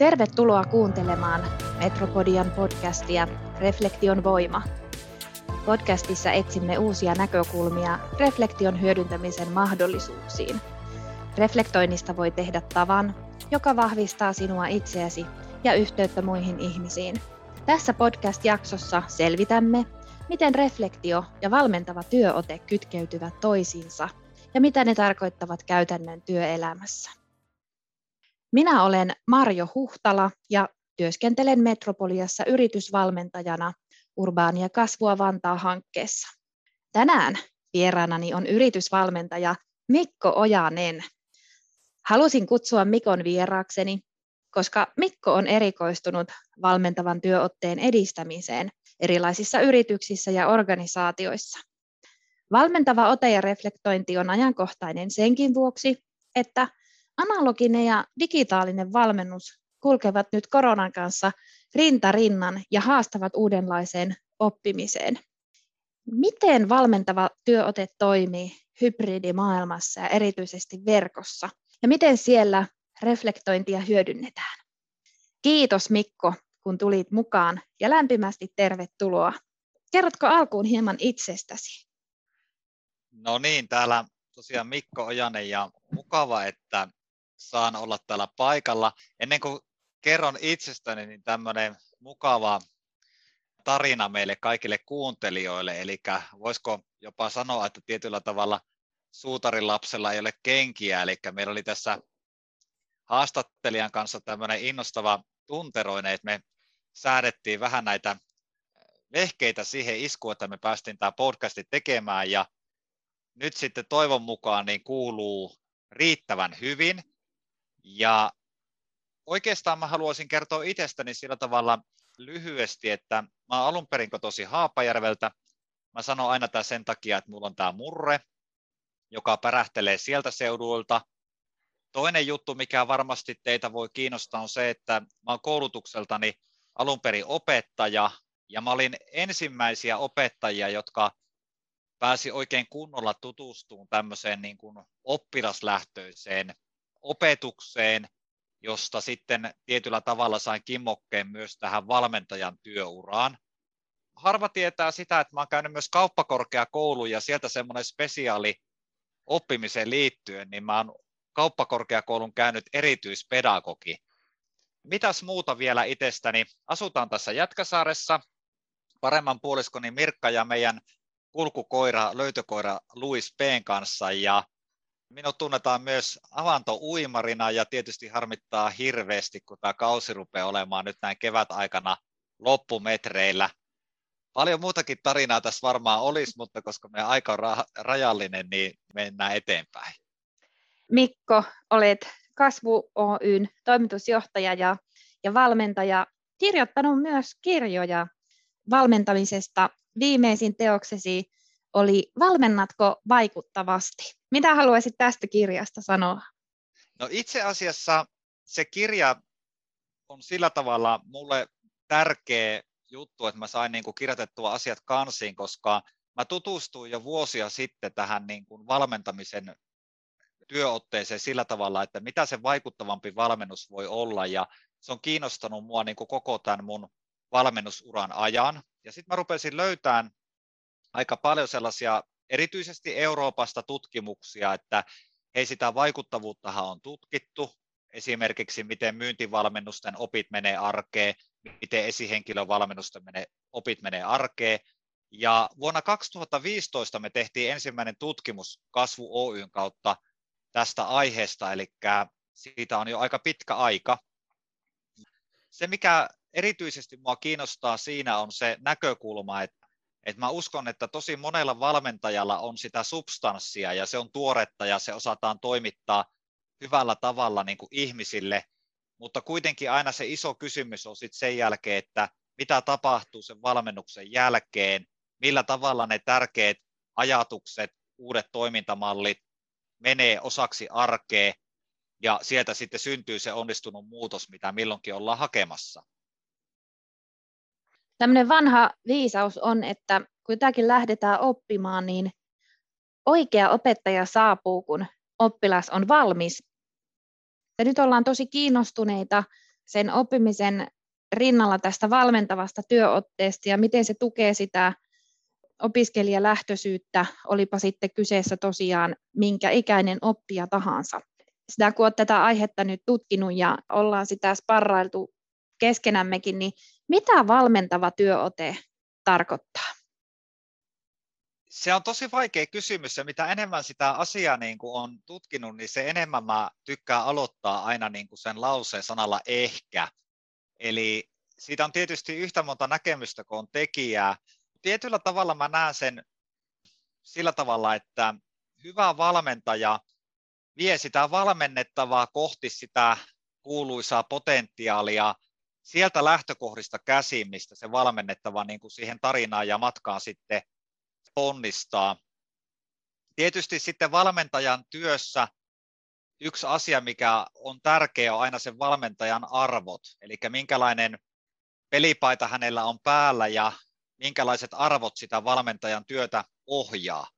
Tervetuloa kuuntelemaan Metropodian podcastia Reflektion voima. Podcastissa etsimme uusia näkökulmia reflektion hyödyntämisen mahdollisuuksiin. Reflektoinnista voi tehdä tavan, joka vahvistaa sinua itseäsi ja yhteyttä muihin ihmisiin. Tässä podcast-jaksossa selvitämme, miten reflektio ja valmentava työote kytkeytyvät toisiinsa ja mitä ne tarkoittavat käytännön työelämässä. Minä olen Marjo Huhtala ja työskentelen Metropoliassa yritysvalmentajana Urbaania kasvua Vantaa hankkeessa. Tänään vieraanani on yritysvalmentaja Mikko Ojanen. Halusin kutsua Mikon vieraakseni, koska Mikko on erikoistunut valmentavan työotteen edistämiseen erilaisissa yrityksissä ja organisaatioissa. Valmentava ote ja reflektointi on ajankohtainen senkin vuoksi, että analoginen ja digitaalinen valmennus kulkevat nyt koronan kanssa rinta rinnan ja haastavat uudenlaiseen oppimiseen. Miten valmentava työote toimii hybridimaailmassa ja erityisesti verkossa? Ja miten siellä reflektointia hyödynnetään? Kiitos Mikko, kun tulit mukaan ja lämpimästi tervetuloa. Kerrotko alkuun hieman itsestäsi? No niin, täällä tosiaan Mikko Ojanen ja mukava, että saan olla täällä paikalla. Ennen kuin kerron itsestäni, niin tämmöinen mukava tarina meille kaikille kuuntelijoille. Eli voisiko jopa sanoa, että tietyllä tavalla suutarin lapsella ei ole kenkiä. Eli meillä oli tässä haastattelijan kanssa tämmöinen innostava tunteroinen, että me säädettiin vähän näitä vehkeitä siihen iskuun, että me päästiin tämä podcasti tekemään ja nyt sitten toivon mukaan niin kuuluu riittävän hyvin. Ja oikeastaan mä haluaisin kertoa itsestäni sillä tavalla lyhyesti, että mä oon alun perin tosi Haapajärveltä. Mä sanon aina tämän sen takia, että mulla on tämä murre, joka pärähtelee sieltä seudulta. Toinen juttu, mikä varmasti teitä voi kiinnostaa, on se, että mä oon koulutukseltani alun perin opettaja, ja mä olin ensimmäisiä opettajia, jotka pääsi oikein kunnolla tutustumaan tämmöiseen niin kuin oppilaslähtöiseen opetukseen, josta sitten tietyllä tavalla sain kimmokkeen myös tähän valmentajan työuraan. Harva tietää sitä, että mä oon käynyt myös kauppakorkeakouluun ja sieltä semmoinen spesiaali oppimiseen liittyen, niin mä oon kauppakorkeakoulun käynyt erityispedagogi. Mitäs muuta vielä itsestäni? Asutaan tässä Jätkäsaaressa. Paremman puoliskoni Mirkka ja meidän kulkukoira, löytökoira Louis P. kanssa ja minut tunnetaan myös avantouimarina ja tietysti harmittaa hirveästi, kun tämä kausi rupeaa olemaan nyt näin kevät-aikana loppumetreillä. Paljon muutakin tarinaa tässä varmaan olisi, mutta koska meidän aika on ra- rajallinen, niin mennään eteenpäin. Mikko, olet Kasvu Oyn toimitusjohtaja ja, ja valmentaja, kirjoittanut myös kirjoja valmentamisesta. Viimeisin teoksesi oli Valmennatko vaikuttavasti? Mitä haluaisit tästä kirjasta sanoa? No itse asiassa se kirja on sillä tavalla mulle tärkeä juttu, että mä sain niin kuin kirjoitettua asiat kansiin, koska mä tutustuin jo vuosia sitten tähän niin kuin valmentamisen työotteeseen sillä tavalla, että mitä se vaikuttavampi valmennus voi olla, ja se on kiinnostanut mua niin kuin koko tämän mun valmennusuran ajan. Ja sitten mä rupesin löytämään aika paljon sellaisia erityisesti Euroopasta tutkimuksia, että hei sitä vaikuttavuuttahan on tutkittu, esimerkiksi miten myyntivalmennusten opit menee arkeen, miten esihenkilövalmennusten menee, opit menee arkeen. Ja vuonna 2015 me tehtiin ensimmäinen tutkimus Kasvu Oyn kautta tästä aiheesta, eli siitä on jo aika pitkä aika. Se, mikä erityisesti mua kiinnostaa siinä on se näkökulma, että et mä uskon, että tosi monella valmentajalla on sitä substanssia ja se on tuoretta ja se osataan toimittaa hyvällä tavalla niin kuin ihmisille, mutta kuitenkin aina se iso kysymys on sitten sen jälkeen, että mitä tapahtuu sen valmennuksen jälkeen, millä tavalla ne tärkeät ajatukset, uudet toimintamallit menee osaksi arkea ja sieltä sitten syntyy se onnistunut muutos, mitä milloinkin ollaan hakemassa. Tämmöinen vanha viisaus on, että kun jotakin lähdetään oppimaan, niin oikea opettaja saapuu, kun oppilas on valmis. Ja nyt ollaan tosi kiinnostuneita sen oppimisen rinnalla tästä valmentavasta työotteesta ja miten se tukee sitä opiskelijalähtöisyyttä, olipa sitten kyseessä tosiaan minkä ikäinen oppija tahansa. Sitä kun olet tätä aihetta nyt tutkinut ja ollaan sitä sparrailtu keskenämmekin, niin mitä valmentava työote tarkoittaa? Se on tosi vaikea kysymys ja mitä enemmän sitä asiaa niin kuin on tutkinut, niin se enemmän mä tykkään aloittaa aina niin kuin sen lauseen sanalla ehkä. Eli siitä on tietysti yhtä monta näkemystä kuin on tekijää. Tietyllä tavalla mä näen sen sillä tavalla, että hyvä valmentaja vie sitä valmennettavaa kohti sitä kuuluisaa potentiaalia sieltä lähtökohdista käsin, mistä se valmennettava niin kuin siihen tarinaan ja matkaan sitten ponnistaa. Tietysti sitten valmentajan työssä yksi asia, mikä on tärkeä, on aina sen valmentajan arvot, eli minkälainen pelipaita hänellä on päällä ja minkälaiset arvot sitä valmentajan työtä ohjaa.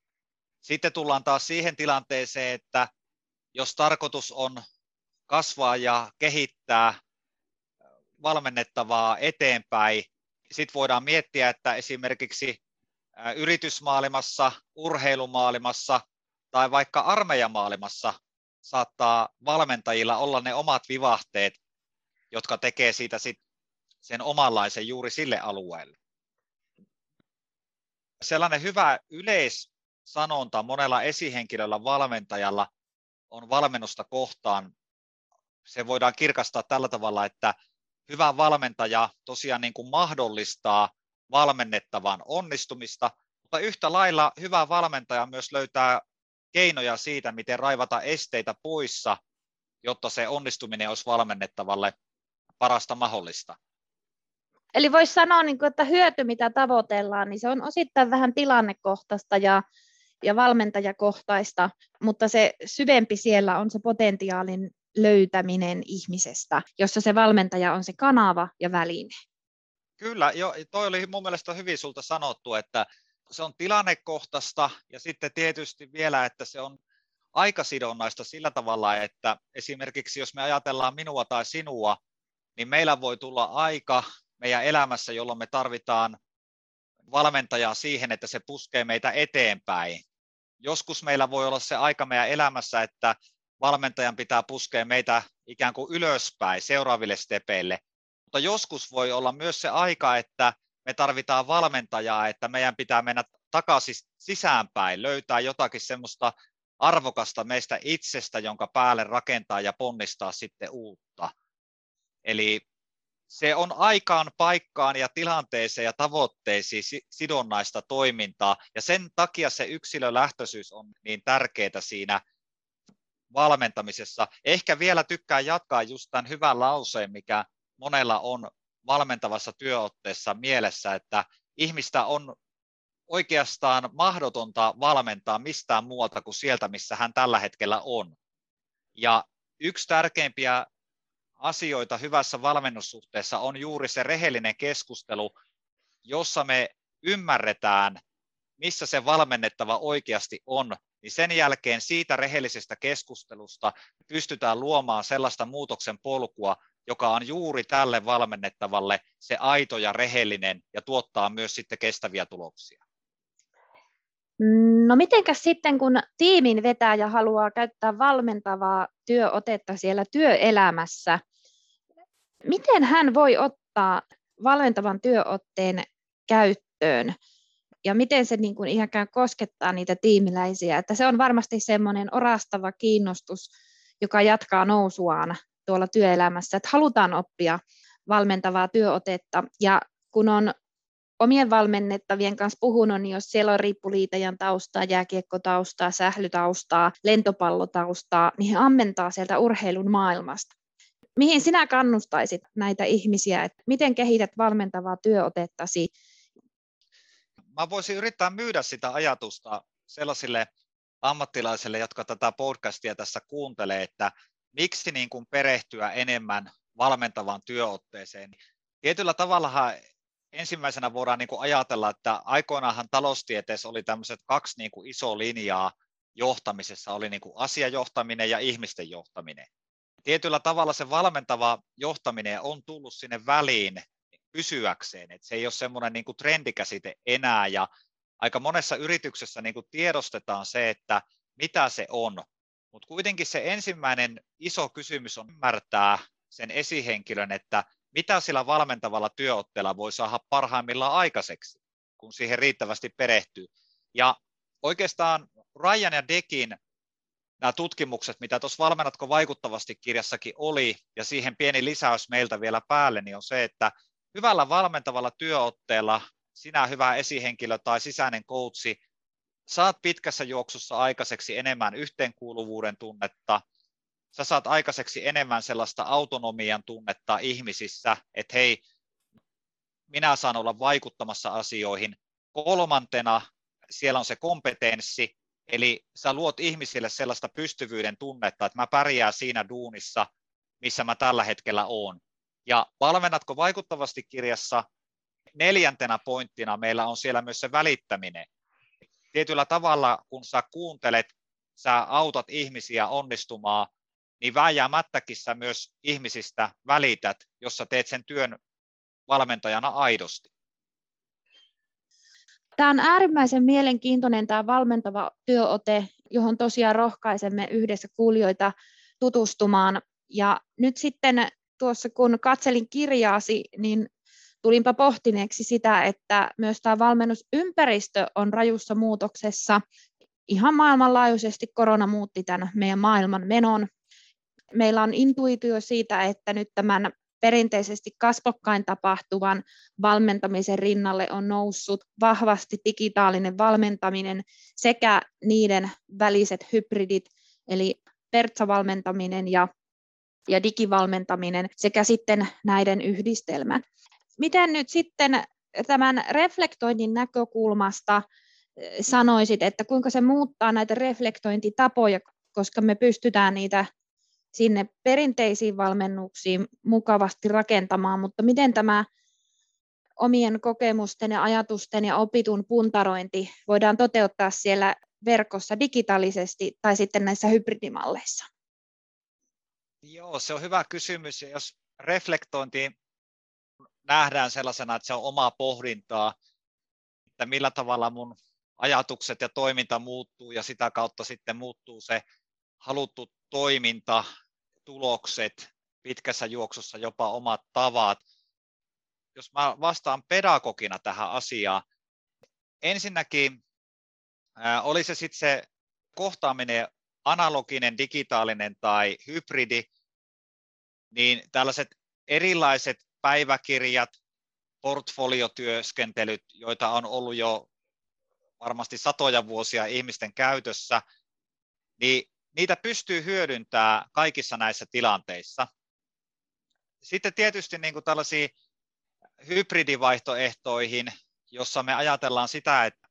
Sitten tullaan taas siihen tilanteeseen, että jos tarkoitus on kasvaa ja kehittää valmennettavaa eteenpäin, sitten voidaan miettiä, että esimerkiksi yritysmaailmassa, urheilumaailmassa tai vaikka armeijamaailmassa saattaa valmentajilla olla ne omat vivahteet, jotka tekee siitä sit sen omanlaisen juuri sille alueelle. Sellainen hyvä yleissanonta monella esihenkilöllä valmentajalla on valmennusta kohtaan. Se voidaan kirkastaa tällä tavalla, että hyvä valmentaja tosiaan niin kuin mahdollistaa valmennettavan onnistumista, mutta yhtä lailla hyvä valmentaja myös löytää keinoja siitä, miten raivata esteitä poissa, jotta se onnistuminen olisi valmennettavalle parasta mahdollista. Eli voisi sanoa, niin että hyöty, mitä tavoitellaan, niin se on osittain vähän tilannekohtaista ja, ja valmentajakohtaista, mutta se syvempi siellä on se potentiaalin löytäminen ihmisestä, jossa se valmentaja on se kanava ja väline. Kyllä, jo, toi oli mun mielestä hyvin sulta sanottu, että se on tilannekohtaista ja sitten tietysti vielä, että se on aikasidonnaista sillä tavalla, että esimerkiksi jos me ajatellaan minua tai sinua, niin meillä voi tulla aika meidän elämässä, jolloin me tarvitaan valmentajaa siihen, että se puskee meitä eteenpäin. Joskus meillä voi olla se aika meidän elämässä, että valmentajan pitää puskea meitä ikään kuin ylöspäin seuraaville stepeille. Mutta joskus voi olla myös se aika, että me tarvitaan valmentajaa, että meidän pitää mennä takaisin sisäänpäin, löytää jotakin semmoista arvokasta meistä itsestä, jonka päälle rakentaa ja ponnistaa sitten uutta. Eli se on aikaan, paikkaan ja tilanteeseen ja tavoitteisiin sidonnaista toimintaa, ja sen takia se yksilölähtöisyys on niin tärkeää siinä valmentamisessa. Ehkä vielä tykkään jatkaa just tämän hyvän lauseen, mikä monella on valmentavassa työotteessa mielessä, että ihmistä on oikeastaan mahdotonta valmentaa mistään muualta kuin sieltä, missä hän tällä hetkellä on. Ja yksi tärkeimpiä asioita hyvässä valmennussuhteessa on juuri se rehellinen keskustelu, jossa me ymmärretään, missä se valmennettava oikeasti on, niin sen jälkeen siitä rehellisestä keskustelusta pystytään luomaan sellaista muutoksen polkua, joka on juuri tälle valmennettavalle se aito ja rehellinen ja tuottaa myös sitten kestäviä tuloksia. No mitenkäs sitten, kun tiimin vetäjä haluaa käyttää valmentavaa työotetta siellä työelämässä, miten hän voi ottaa valmentavan työotteen käyttöön ja miten se niin kuin ihankään koskettaa niitä tiimiläisiä, että se on varmasti semmoinen orastava kiinnostus, joka jatkaa nousuaan tuolla työelämässä, että halutaan oppia valmentavaa työotetta ja kun on omien valmennettavien kanssa puhunut, niin jos siellä on riippuliitajan taustaa, jääkiekkotaustaa, sählytaustaa, lentopallotaustaa, niin he ammentaa sieltä urheilun maailmasta. Mihin sinä kannustaisit näitä ihmisiä, että miten kehität valmentavaa työotettasi? Mä voisin yrittää myydä sitä ajatusta sellaisille ammattilaisille, jotka tätä podcastia tässä kuuntelee, että miksi niin kuin perehtyä enemmän valmentavaan työotteeseen. Tietyllä tavalla ensimmäisenä voidaan niin kuin ajatella, että aikoinaanhan taloustieteessä oli tämmöiset kaksi niin kuin iso linjaa johtamisessa, oli niin kuin asiajohtaminen ja ihmisten johtaminen. tietyllä tavalla se valmentava johtaminen on tullut sinne väliin pysyäkseen, että se ei ole semmoinen niin trendikäsite enää ja aika monessa yrityksessä niin kuin tiedostetaan se, että mitä se on, mutta kuitenkin se ensimmäinen iso kysymys on ymmärtää sen esihenkilön, että mitä sillä valmentavalla työotteella voi saada parhaimmillaan aikaiseksi, kun siihen riittävästi perehtyy. Ja oikeastaan Ryan ja Dekin nämä tutkimukset, mitä tuossa Valmennatko vaikuttavasti kirjassakin oli, ja siihen pieni lisäys meiltä vielä päälle, niin on se, että hyvällä valmentavalla työotteella sinä hyvä esihenkilö tai sisäinen coachi saat pitkässä juoksussa aikaiseksi enemmän yhteenkuuluvuuden tunnetta, sä saat aikaiseksi enemmän sellaista autonomian tunnetta ihmisissä, että hei, minä saan olla vaikuttamassa asioihin. Kolmantena siellä on se kompetenssi, eli sä luot ihmisille sellaista pystyvyyden tunnetta, että mä pärjään siinä duunissa, missä mä tällä hetkellä oon. Ja valmennatko vaikuttavasti kirjassa neljäntenä pointtina meillä on siellä myös se välittäminen. Tietyllä tavalla, kun sä kuuntelet, sä autat ihmisiä onnistumaan, niin vääjäämättäkin sä myös ihmisistä välität, jos sä teet sen työn valmentajana aidosti. Tämä on äärimmäisen mielenkiintoinen tämä valmentava työote, johon tosiaan rohkaisemme yhdessä kuulijoita tutustumaan. Ja nyt sitten tuossa kun katselin kirjaasi, niin tulinpa pohtineeksi sitä, että myös tämä valmennusympäristö on rajussa muutoksessa. Ihan maailmanlaajuisesti korona muutti tämän meidän maailman menon. Meillä on intuitio siitä, että nyt tämän perinteisesti kasvokkain tapahtuvan valmentamisen rinnalle on noussut vahvasti digitaalinen valmentaminen sekä niiden väliset hybridit, eli pertsavalmentaminen ja, ja digivalmentaminen sekä sitten näiden yhdistelmät. Miten nyt sitten tämän reflektoinnin näkökulmasta eh, sanoisit, että kuinka se muuttaa näitä reflektointitapoja, koska me pystytään niitä sinne perinteisiin valmennuksiin mukavasti rakentamaan, mutta miten tämä omien kokemusten ja ajatusten ja opitun puntarointi voidaan toteuttaa siellä verkossa digitaalisesti tai sitten näissä hybridimalleissa? Joo, se on hyvä kysymys. Jos reflektointi nähdään sellaisena, että se on omaa pohdintaa, että millä tavalla mun ajatukset ja toiminta muuttuu ja sitä kautta sitten muuttuu se haluttu toiminta, tulokset, pitkässä juoksussa jopa omat tavat. Jos mä vastaan pedagogina tähän asiaan, ensinnäkin oli se sitten se kohtaaminen analoginen, digitaalinen tai hybridi, niin tällaiset erilaiset päiväkirjat, portfoliotyöskentelyt, joita on ollut jo varmasti satoja vuosia ihmisten käytössä, niin niitä pystyy hyödyntämään kaikissa näissä tilanteissa. Sitten tietysti niin kuin tällaisiin hybridivaihtoehtoihin, jossa me ajatellaan sitä, että,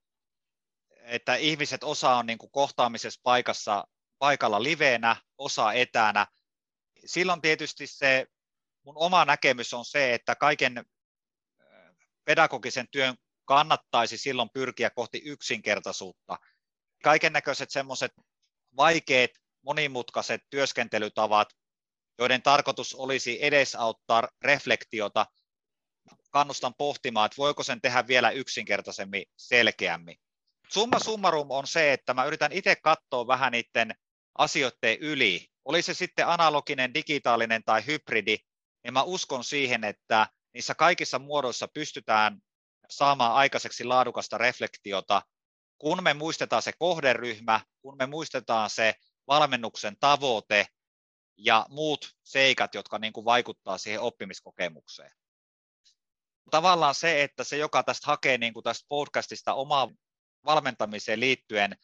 että ihmiset osa on niin kuin kohtaamisessa paikassa, paikalla liveenä, osa etänä. Silloin tietysti se mun oma näkemys on se, että kaiken pedagogisen työn kannattaisi silloin pyrkiä kohti yksinkertaisuutta. Kaiken näköiset semmoiset vaikeat, monimutkaiset työskentelytavat, joiden tarkoitus olisi edesauttaa reflektiota, kannustan pohtimaan, että voiko sen tehdä vielä yksinkertaisemmin, selkeämmin. Summa summarum on se, että mä yritän itse katsoa vähän niiden asioiden yli. Oli se sitten analoginen, digitaalinen tai hybridi, niin mä uskon siihen, että niissä kaikissa muodoissa pystytään saamaan aikaiseksi laadukasta reflektiota, kun me muistetaan se kohderyhmä, kun me muistetaan se valmennuksen tavoite ja muut seikat, jotka niin kuin vaikuttaa siihen oppimiskokemukseen. Tavallaan se, että se, joka tästä hakee niin kuin tästä podcastista omaa valmentamiseen liittyen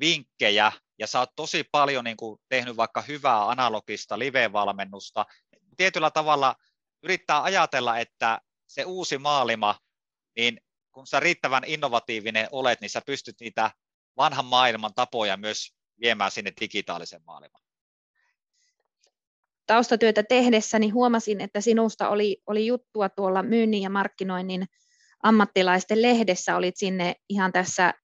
vinkkejä, ja sä oot tosi paljon niin kuin tehnyt vaikka hyvää analogista live-valmennusta, tietyllä tavalla yrittää ajatella, että se uusi maailma, niin kun sä riittävän innovatiivinen olet, niin sä pystyt niitä vanhan maailman tapoja myös viemään sinne digitaalisen maailmaan. Taustatyötä tehdessäni huomasin, että sinusta oli, oli juttua tuolla myynnin ja markkinoinnin ammattilaisten lehdessä. Olit sinne ihan tässä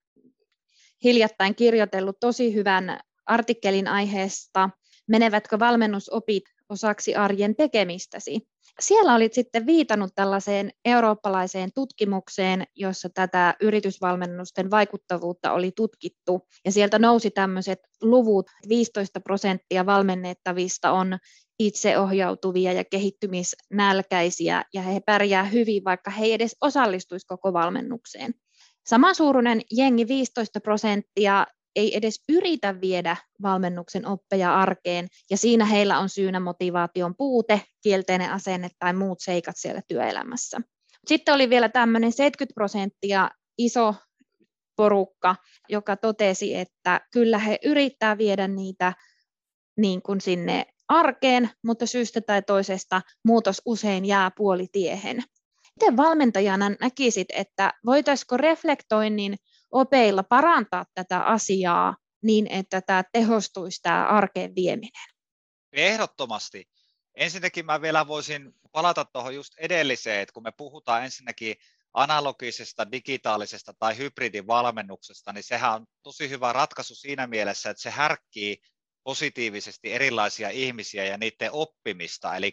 hiljattain kirjoitellut tosi hyvän artikkelin aiheesta, menevätkö valmennusopit osaksi arjen tekemistäsi. Siellä olit sitten viitannut tällaiseen eurooppalaiseen tutkimukseen, jossa tätä yritysvalmennusten vaikuttavuutta oli tutkittu. Ja sieltä nousi tämmöiset luvut, 15 prosenttia valmennettavista on itseohjautuvia ja kehittymisnälkäisiä, ja he pärjää hyvin, vaikka he ei edes osallistuisi koko valmennukseen. Samansuuruinen jengi 15 prosenttia ei edes yritä viedä valmennuksen oppeja arkeen, ja siinä heillä on syynä motivaation puute, kielteinen asenne tai muut seikat siellä työelämässä. Sitten oli vielä tämmöinen 70 prosenttia iso porukka, joka totesi, että kyllä he yrittää viedä niitä niin kuin sinne arkeen, mutta syystä tai toisesta muutos usein jää puolitiehen. Miten valmentajana näkisit, että voitaisiko reflektoinnin opeilla parantaa tätä asiaa niin, että tämä tehostuisi tämä arkeen vieminen? Ehdottomasti. Ensinnäkin mä vielä voisin palata tuohon just edelliseen, että kun me puhutaan ensinnäkin analogisesta, digitaalisesta tai hybridivalmennuksesta, niin sehän on tosi hyvä ratkaisu siinä mielessä, että se härkkii positiivisesti erilaisia ihmisiä ja niiden oppimista. Eli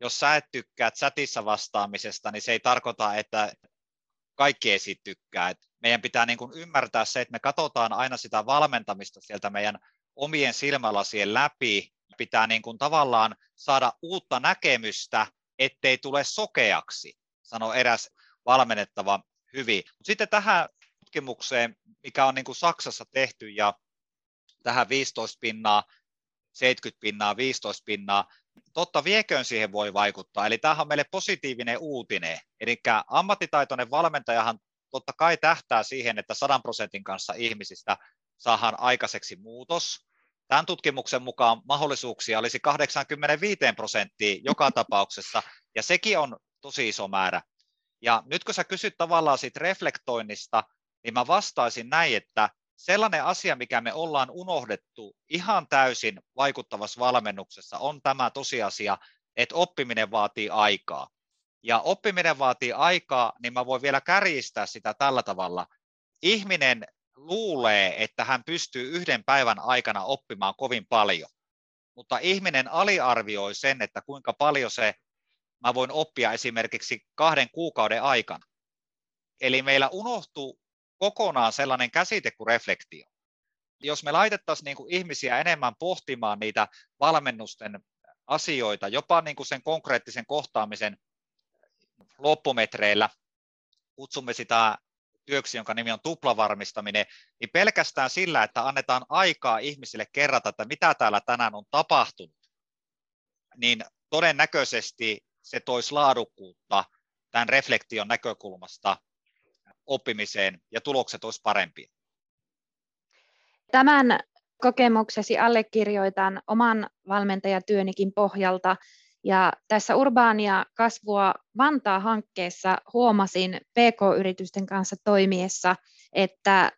jos sä et tykkää chatissa vastaamisesta, niin se ei tarkoita, että kaikki ei siitä tykkää. Et meidän pitää niin kuin ymmärtää se, että me katsotaan aina sitä valmentamista sieltä meidän omien silmälasien läpi. Pitää niin kuin tavallaan saada uutta näkemystä, ettei tule sokeaksi, sanoi eräs valmennettava hyvin. Sitten tähän tutkimukseen, mikä on niin kuin Saksassa tehty ja tähän 15 pinnaa, 70 pinnaa, 15 pinnaa, totta vieköön siihen voi vaikuttaa. Eli tämähän on meille positiivinen uutinen. Eli ammattitaitoinen valmentajahan totta kai tähtää siihen, että 100 prosentin kanssa ihmisistä saadaan aikaiseksi muutos. Tämän tutkimuksen mukaan mahdollisuuksia olisi 85 prosenttia joka tapauksessa, ja sekin on tosi iso määrä. Ja nyt kun sä kysyt tavallaan siitä reflektoinnista, niin mä vastaisin näin, että sellainen asia, mikä me ollaan unohdettu ihan täysin vaikuttavassa valmennuksessa, on tämä tosiasia, että oppiminen vaatii aikaa. Ja oppiminen vaatii aikaa, niin mä voin vielä kärjistää sitä tällä tavalla. Ihminen luulee, että hän pystyy yhden päivän aikana oppimaan kovin paljon, mutta ihminen aliarvioi sen, että kuinka paljon se mä voin oppia esimerkiksi kahden kuukauden aikana. Eli meillä unohtuu kokonaan sellainen käsite kuin reflektio. Jos me laitettaisiin niin kuin ihmisiä enemmän pohtimaan niitä valmennusten asioita, jopa niin kuin sen konkreettisen kohtaamisen loppumetreillä, kutsumme sitä työksi, jonka nimi on tuplavarmistaminen, niin pelkästään sillä, että annetaan aikaa ihmisille kerrata, että mitä täällä tänään on tapahtunut, niin todennäköisesti se toisi laadukkuutta tämän reflektion näkökulmasta oppimiseen ja tulokset olisi parempia. Tämän kokemuksesi allekirjoitan oman valmentajatyönikin pohjalta. Ja tässä Urbaania kasvua Vantaa-hankkeessa huomasin PK-yritysten kanssa toimiessa, että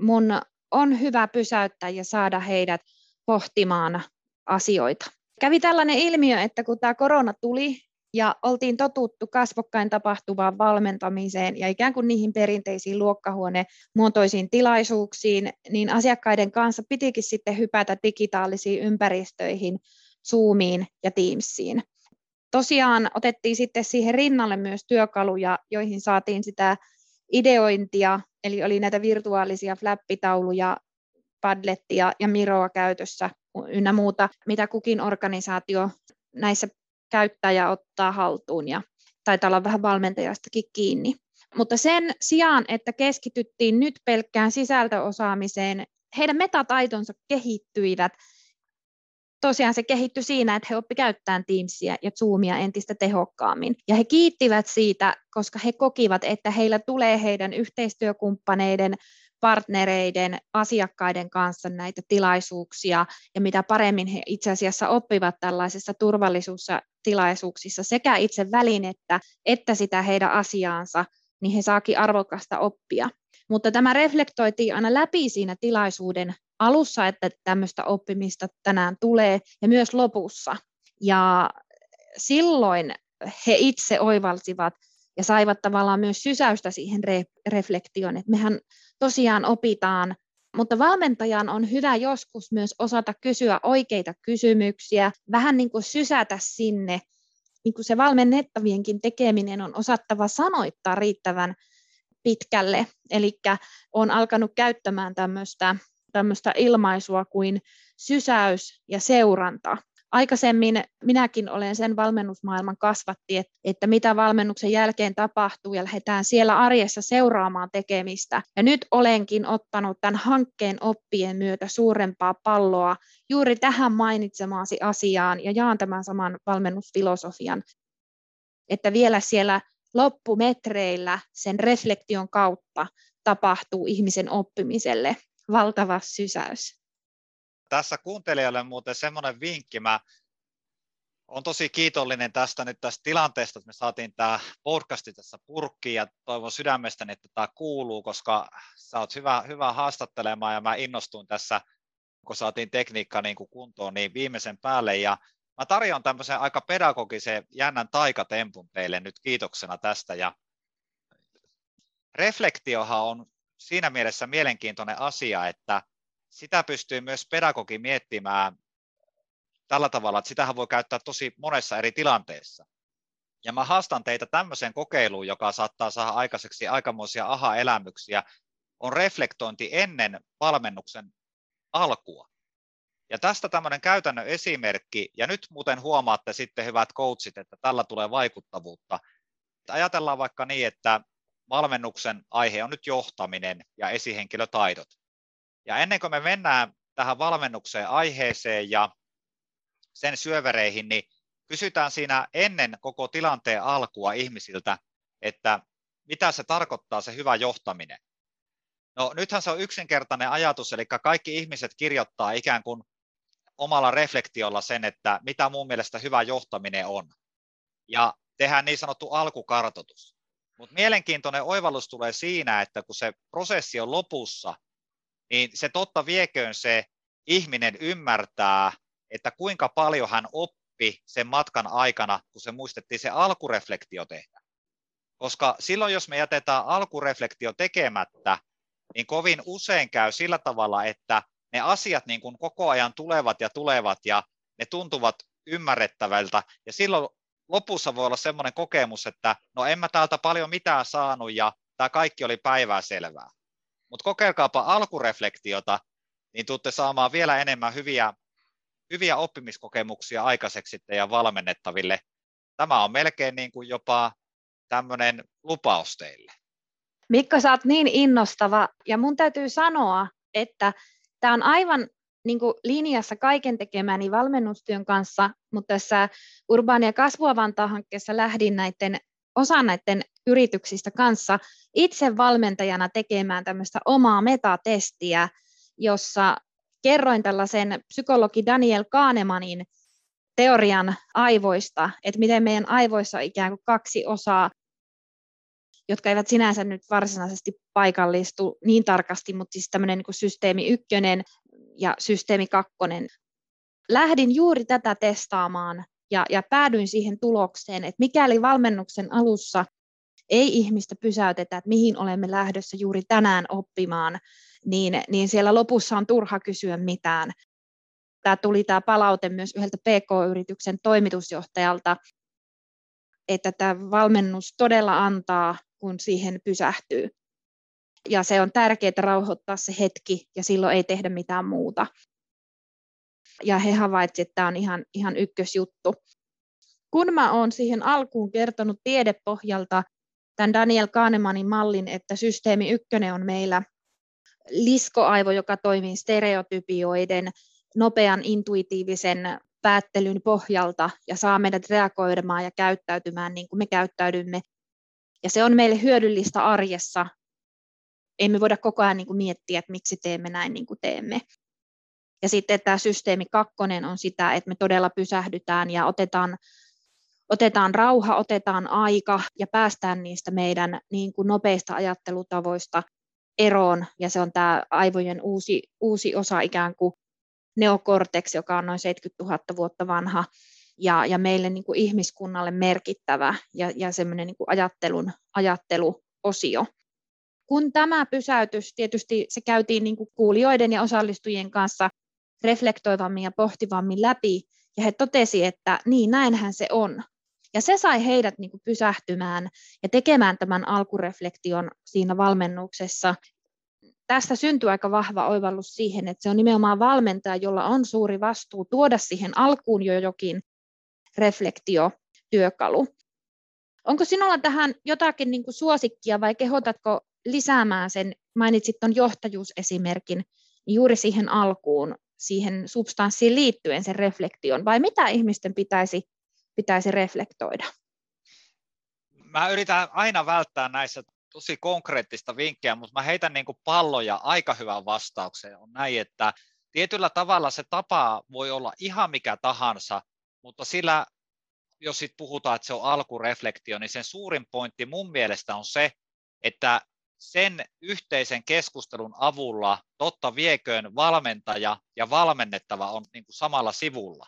mun on hyvä pysäyttää ja saada heidät pohtimaan asioita. Kävi tällainen ilmiö, että kun tämä korona tuli, ja oltiin totuttu kasvokkain tapahtuvaan valmentamiseen ja ikään kuin niihin perinteisiin luokkahuonemuotoisiin tilaisuuksiin, niin asiakkaiden kanssa pitikin sitten hypätä digitaalisiin ympäristöihin, Zoomiin ja Teamsiin. Tosiaan otettiin sitten siihen rinnalle myös työkaluja, joihin saatiin sitä ideointia, eli oli näitä virtuaalisia flappitauluja, Padlettia ja Miroa käytössä ynnä muuta, mitä kukin organisaatio näissä käyttäjä ottaa haltuun ja taitaa olla vähän valmentajastakin kiinni. Mutta sen sijaan, että keskityttiin nyt pelkkään sisältöosaamiseen, heidän metataitonsa kehittyivät. Tosiaan se kehittyi siinä, että he oppi käyttämään Teamsia ja Zoomia entistä tehokkaammin. Ja he kiittivät siitä, koska he kokivat, että heillä tulee heidän yhteistyökumppaneiden partnereiden, asiakkaiden kanssa näitä tilaisuuksia ja mitä paremmin he itse asiassa oppivat tällaisissa turvallisuustilaisuuksissa sekä itse välinettä että sitä heidän asiaansa, niin he saakin arvokasta oppia. Mutta tämä reflektoitiin aina läpi siinä tilaisuuden alussa, että tämmöistä oppimista tänään tulee ja myös lopussa. Ja silloin he itse oivalsivat ja saivat tavallaan myös sysäystä siihen re- reflektioon, että mehän tosiaan opitaan Mutta valmentajan on hyvä joskus myös osata kysyä oikeita kysymyksiä, vähän niin kuin sysätä sinne. Niin kuin se valmennettavienkin tekeminen on osattava sanoittaa riittävän pitkälle. Eli olen alkanut käyttämään tämmöistä, tämmöistä ilmaisua kuin sysäys ja seuranta aikaisemmin minäkin olen sen valmennusmaailman kasvatti, että, että mitä valmennuksen jälkeen tapahtuu ja lähdetään siellä arjessa seuraamaan tekemistä. Ja nyt olenkin ottanut tämän hankkeen oppien myötä suurempaa palloa juuri tähän mainitsemaasi asiaan ja jaan tämän saman valmennusfilosofian, että vielä siellä loppumetreillä sen reflektion kautta tapahtuu ihmisen oppimiselle valtava sysäys. Tässä kuuntelijalle muuten semmoinen vinkki, mä olen tosi kiitollinen tästä nyt tästä tilanteesta, että me saatiin tämä podcasti tässä purkkiin ja toivon sydämestäni, että tämä kuuluu, koska sä oot hyvä, hyvä haastattelemaan ja mä innostuin tässä, kun saatiin tekniikka niin kuin kuntoon niin viimeisen päälle. Ja mä tarjoan tämmöisen aika pedagogisen jännän taikatempun teille nyt kiitoksena tästä. Ja reflektiohan on siinä mielessä mielenkiintoinen asia, että sitä pystyy myös pedagogi miettimään tällä tavalla, että sitähän voi käyttää tosi monessa eri tilanteessa. Ja mä haastan teitä tämmöiseen kokeiluun, joka saattaa saada aikaiseksi aikamoisia aha-elämyksiä, on reflektointi ennen valmennuksen alkua. Ja tästä tämmöinen käytännön esimerkki, ja nyt muuten huomaatte sitten hyvät coachit, että tällä tulee vaikuttavuutta. Ajatellaan vaikka niin, että valmennuksen aihe on nyt johtaminen ja esihenkilötaidot. Ja ennen kuin me mennään tähän valmennukseen aiheeseen ja sen syövereihin, niin kysytään siinä ennen koko tilanteen alkua ihmisiltä, että mitä se tarkoittaa se hyvä johtaminen. No nythän se on yksinkertainen ajatus, eli kaikki ihmiset kirjoittaa ikään kuin omalla reflektiolla sen, että mitä mun mielestä hyvä johtaminen on. Ja tehdään niin sanottu alkukartoitus. Mutta mielenkiintoinen oivallus tulee siinä, että kun se prosessi on lopussa, niin se totta vieköön se ihminen ymmärtää, että kuinka paljon hän oppi sen matkan aikana, kun se muistettiin se alkureflektio tehdä. Koska silloin, jos me jätetään alkureflektio tekemättä, niin kovin usein käy sillä tavalla, että ne asiat niin kuin koko ajan tulevat ja tulevat ja ne tuntuvat ymmärrettävältä. Ja silloin lopussa voi olla semmoinen kokemus, että no en mä täältä paljon mitään saanut ja tämä kaikki oli päivää selvää. Mutta kokeilkaapa alkureflektiota, niin tuutte saamaan vielä enemmän hyviä, hyviä oppimiskokemuksia aikaiseksi teidän valmennettaville. Tämä on melkein niin kuin jopa tämmöinen lupaus teille. Mikko, sä oot niin innostava ja mun täytyy sanoa, että tämä on aivan niin kuin linjassa kaiken tekemäni valmennustyön kanssa, mutta tässä Urbaania kasvua hankkeessa lähdin näiden osa näiden yrityksistä kanssa itse valmentajana tekemään tämmöistä omaa metatestiä, jossa kerroin tällaisen psykologi Daniel Kahnemanin teorian aivoista, että miten meidän aivoissa on ikään kuin kaksi osaa, jotka eivät sinänsä nyt varsinaisesti paikallistu niin tarkasti, mutta siis tämmöinen niin systeemi ykkönen ja systeemi kakkonen. Lähdin juuri tätä testaamaan ja, ja päädyin siihen tulokseen, että mikäli valmennuksen alussa ei ihmistä pysäytetä, että mihin olemme lähdössä juuri tänään oppimaan, niin, niin siellä lopussa on turha kysyä mitään. Tämä tuli tämä palaute myös yhdeltä PK-yrityksen toimitusjohtajalta, että tämä valmennus todella antaa, kun siihen pysähtyy. Ja se on tärkeää rauhoittaa se hetki ja silloin ei tehdä mitään muuta ja he havaitsivat, että tämä on ihan, ihan ykkösjuttu. Kun mä olen siihen alkuun kertonut tiedepohjalta tämän Daniel Kahnemanin mallin, että systeemi ykkönen on meillä liskoaivo, joka toimii stereotypioiden, nopean intuitiivisen päättelyn pohjalta ja saa meidät reagoimaan ja käyttäytymään niin kuin me käyttäydymme. Ja se on meille hyödyllistä arjessa. Ei me voida koko ajan niin kuin miettiä, että miksi teemme näin niin kuin teemme. Ja sitten tämä systeemi kakkonen on sitä, että me todella pysähdytään ja otetaan, otetaan rauha, otetaan aika ja päästään niistä meidän niin kuin nopeista ajattelutavoista eroon. Ja se on tämä aivojen uusi, uusi osa ikään kuin neokortex, joka on noin 70 000 vuotta vanha ja, ja meille niin kuin ihmiskunnalle merkittävä ja, ja semmoinen niin ajattelun, ajatteluosio. kun tämä pysäytys, tietysti se käytiin niin kuin kuulijoiden ja osallistujien kanssa reflektoivammin ja pohtivammin läpi, ja he totesi, että niin, näinhän se on. Ja se sai heidät niin kuin pysähtymään ja tekemään tämän alkureflektion siinä valmennuksessa. Tästä syntyy aika vahva oivallus siihen, että se on nimenomaan valmentaja, jolla on suuri vastuu tuoda siihen alkuun jo jokin reflektiotyökalu. Onko sinulla tähän jotakin niin kuin suosikkia vai kehotatko lisäämään sen, mainitsit tuon johtajuusesimerkin, niin juuri siihen alkuun, siihen substanssiin liittyen sen reflektion, vai mitä ihmisten pitäisi, pitäisi reflektoida? Mä yritän aina välttää näissä tosi konkreettista vinkkiä, mutta mä heitän niin kuin palloja aika hyvään vastaukseen. On näin, että tietyllä tavalla se tapa voi olla ihan mikä tahansa, mutta sillä, jos sit puhutaan, että se on alkureflektio, niin sen suurin pointti mun mielestä on se, että sen yhteisen keskustelun avulla totta vieköön valmentaja ja valmennettava on niin kuin samalla sivulla.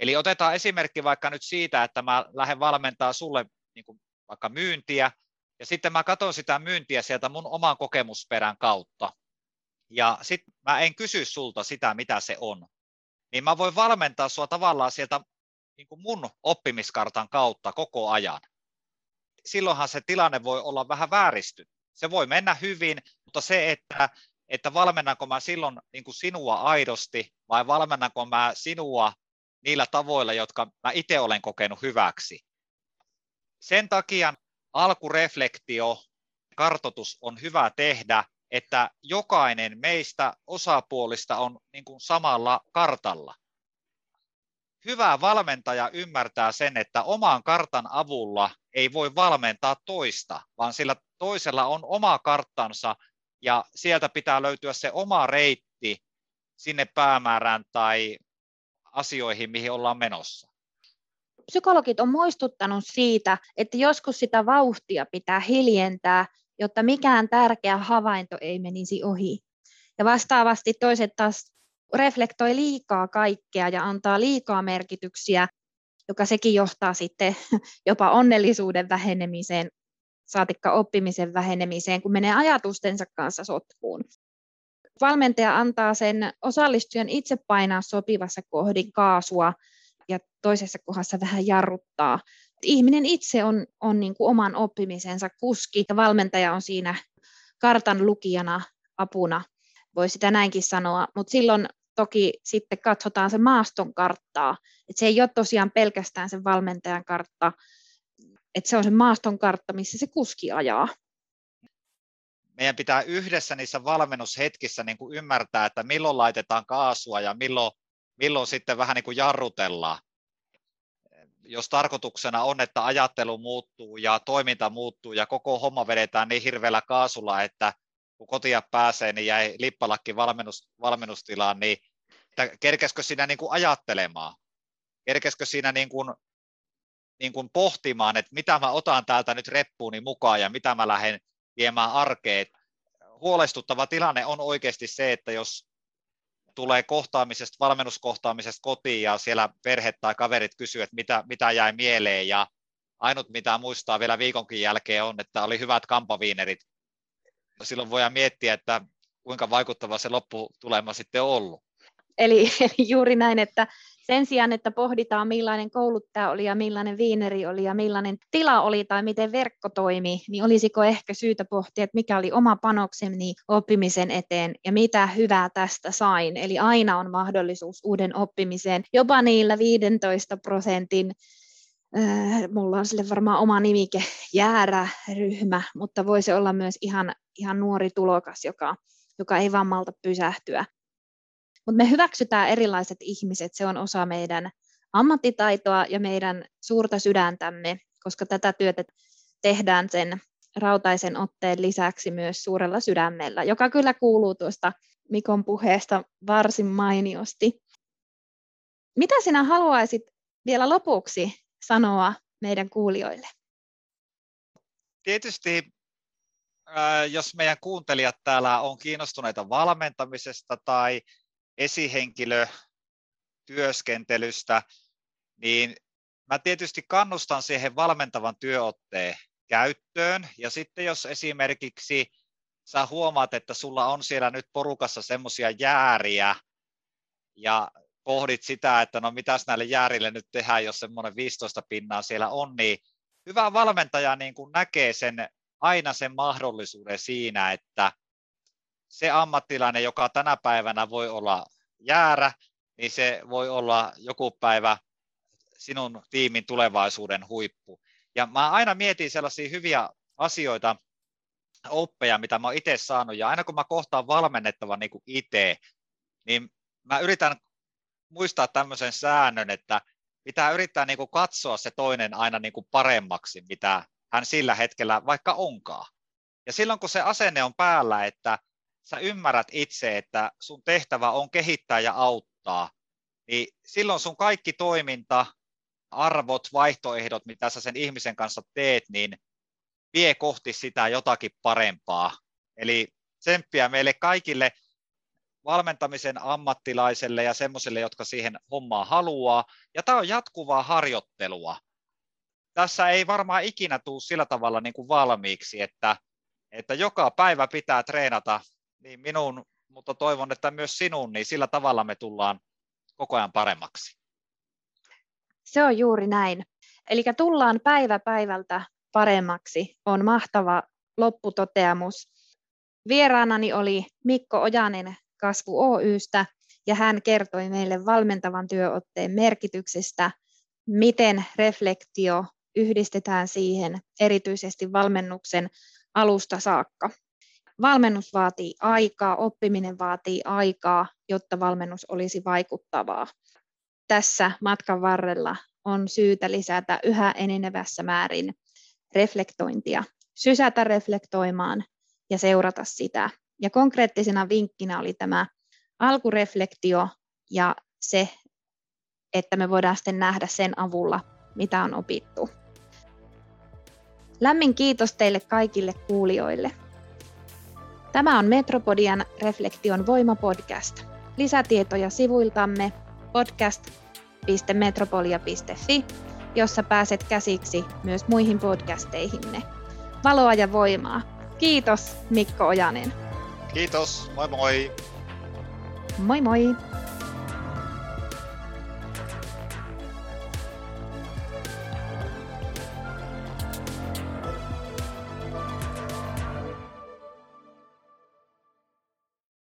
Eli otetaan esimerkki vaikka nyt siitä, että mä lähden valmentaa sulle niin kuin vaikka myyntiä, ja sitten mä katson sitä myyntiä sieltä mun oman kokemusperän kautta. Ja sitten mä en kysy sulta sitä, mitä se on. Niin mä voin valmentaa sua tavallaan sieltä niin kuin mun oppimiskartan kautta koko ajan. Silloinhan se tilanne voi olla vähän vääristynyt se voi mennä hyvin, mutta se, että, että valmennanko mä silloin niin kuin sinua aidosti vai valmennanko mä sinua niillä tavoilla, jotka mä itse olen kokenut hyväksi. Sen takia alkureflektio, kartotus on hyvä tehdä, että jokainen meistä osapuolista on niin kuin samalla kartalla. Hyvä valmentaja ymmärtää sen, että oman kartan avulla ei voi valmentaa toista, vaan sillä toisella on oma karttansa ja sieltä pitää löytyä se oma reitti sinne päämäärään tai asioihin, mihin ollaan menossa. Psykologit on muistuttanut siitä, että joskus sitä vauhtia pitää hiljentää, jotta mikään tärkeä havainto ei menisi ohi. Ja vastaavasti toiset taas reflektoi liikaa kaikkea ja antaa liikaa merkityksiä, joka sekin johtaa sitten jopa onnellisuuden vähenemiseen, saatikka oppimisen vähenemiseen, kun menee ajatustensa kanssa sotkuun. Valmentaja antaa sen osallistujan itse painaa sopivassa kohdin kaasua ja toisessa kohdassa vähän jarruttaa. Ihminen itse on, on niin kuin oman oppimisensa kuski ja valmentaja on siinä kartan lukijana apuna, voi sitä näinkin sanoa, mutta silloin toki sitten katsotaan se maaston karttaa, että se ei ole tosiaan pelkästään sen valmentajan kartta, että se on se maaston kartta, missä se kuski ajaa. Meidän pitää yhdessä niissä valmennushetkissä niin kuin ymmärtää, että milloin laitetaan kaasua ja milloin, milloin sitten vähän niin kuin jarrutellaan. Jos tarkoituksena on, että ajattelu muuttuu ja toiminta muuttuu ja koko homma vedetään niin hirveällä kaasulla, että kun kotia pääsee, niin jäi lippalakki valmennus, valmennustilaan, niin että kerkeskö siinä niin kuin ajattelemaan? Kerkeskö siinä niin kuin, niin kuin pohtimaan, että mitä mä otan täältä nyt reppuuni mukaan ja mitä mä lähden viemään arkeen? Huolestuttava tilanne on oikeasti se, että jos tulee kohtaamisesta, valmennuskohtaamisesta kotiin ja siellä perhe tai kaverit kysyy, että mitä, mitä jäi mieleen ja ainut mitä muistaa vielä viikonkin jälkeen on, että oli hyvät kampaviinerit silloin voidaan miettiä, että kuinka vaikuttava se lopputulema sitten on ollut. Eli, eli juuri näin, että sen sijaan, että pohditaan millainen kouluttaja oli ja millainen viineri oli ja millainen tila oli tai miten verkko toimi, niin olisiko ehkä syytä pohtia, että mikä oli oma panokseni oppimisen eteen ja mitä hyvää tästä sain. Eli aina on mahdollisuus uuden oppimiseen, jopa niillä 15 prosentin Äh, mulla on sille varmaan oma nimike, jääräryhmä, mutta voisi olla myös ihan, ihan nuori tulokas, joka, joka ei vaan malta pysähtyä. Mutta me hyväksytään erilaiset ihmiset, se on osa meidän ammattitaitoa ja meidän suurta sydäntämme, koska tätä työtä tehdään sen rautaisen otteen lisäksi myös suurella sydämellä, joka kyllä kuuluu tuosta Mikon puheesta varsin mainiosti. Mitä sinä haluaisit vielä lopuksi sanoa meidän kuulijoille? Tietysti jos meidän kuuntelijat täällä on kiinnostuneita valmentamisesta tai esihenkilötyöskentelystä, niin mä tietysti kannustan siihen valmentavan työotteen käyttöön. Ja sitten jos esimerkiksi sä huomaat, että sulla on siellä nyt porukassa semmoisia jääriä, ja pohdit sitä, että no mitäs näille jäärille nyt tehdään, jos semmoinen 15 pinnaa siellä on, niin hyvä valmentaja niin kuin näkee sen aina sen mahdollisuuden siinä, että se ammattilainen, joka tänä päivänä voi olla jäärä, niin se voi olla joku päivä sinun tiimin tulevaisuuden huippu. Ja mä aina mietin sellaisia hyviä asioita, oppeja, mitä mä oon itse saanut, ja aina kun mä kohtaan valmennettavan niin itse, niin mä yritän muistaa tämmöisen säännön, että pitää yrittää niin kuin katsoa se toinen aina niin kuin paremmaksi, mitä hän sillä hetkellä vaikka onkaan. Ja silloin kun se asenne on päällä, että sä ymmärrät itse, että sun tehtävä on kehittää ja auttaa, niin silloin sun kaikki toiminta, arvot, vaihtoehdot, mitä sä sen ihmisen kanssa teet, niin vie kohti sitä jotakin parempaa. Eli tsemppiä meille kaikille valmentamisen ammattilaiselle ja semmoiselle, jotka siihen hommaa haluaa. Ja tämä on jatkuvaa harjoittelua. Tässä ei varmaan ikinä tule sillä tavalla niin kuin valmiiksi, että, että joka päivä pitää treenata niin minun, mutta toivon, että myös sinun, niin sillä tavalla me tullaan koko ajan paremmaksi. Se on juuri näin. Eli tullaan päivä päivältä paremmaksi on mahtava lopputoteamus. Vieraanani oli Mikko Ojanen Kasvu Oystä ja hän kertoi meille valmentavan työotteen merkityksestä, miten reflektio yhdistetään siihen erityisesti valmennuksen alusta saakka. Valmennus vaatii aikaa, oppiminen vaatii aikaa, jotta valmennus olisi vaikuttavaa. Tässä matkan varrella on syytä lisätä yhä enenevässä määrin reflektointia, sysätä reflektoimaan ja seurata sitä. Ja konkreettisena vinkkinä oli tämä alkureflektio ja se, että me voidaan sitten nähdä sen avulla, mitä on opittu. Lämmin kiitos teille kaikille kuulijoille. Tämä on Metropodian Reflektion voimapodcast. Lisätietoja sivuiltamme podcast.metropolia.fi, jossa pääset käsiksi myös muihin podcasteihimme. Valoa ja voimaa. Kiitos Mikko Ojanen. Kiitos, moi moi. Moi moi.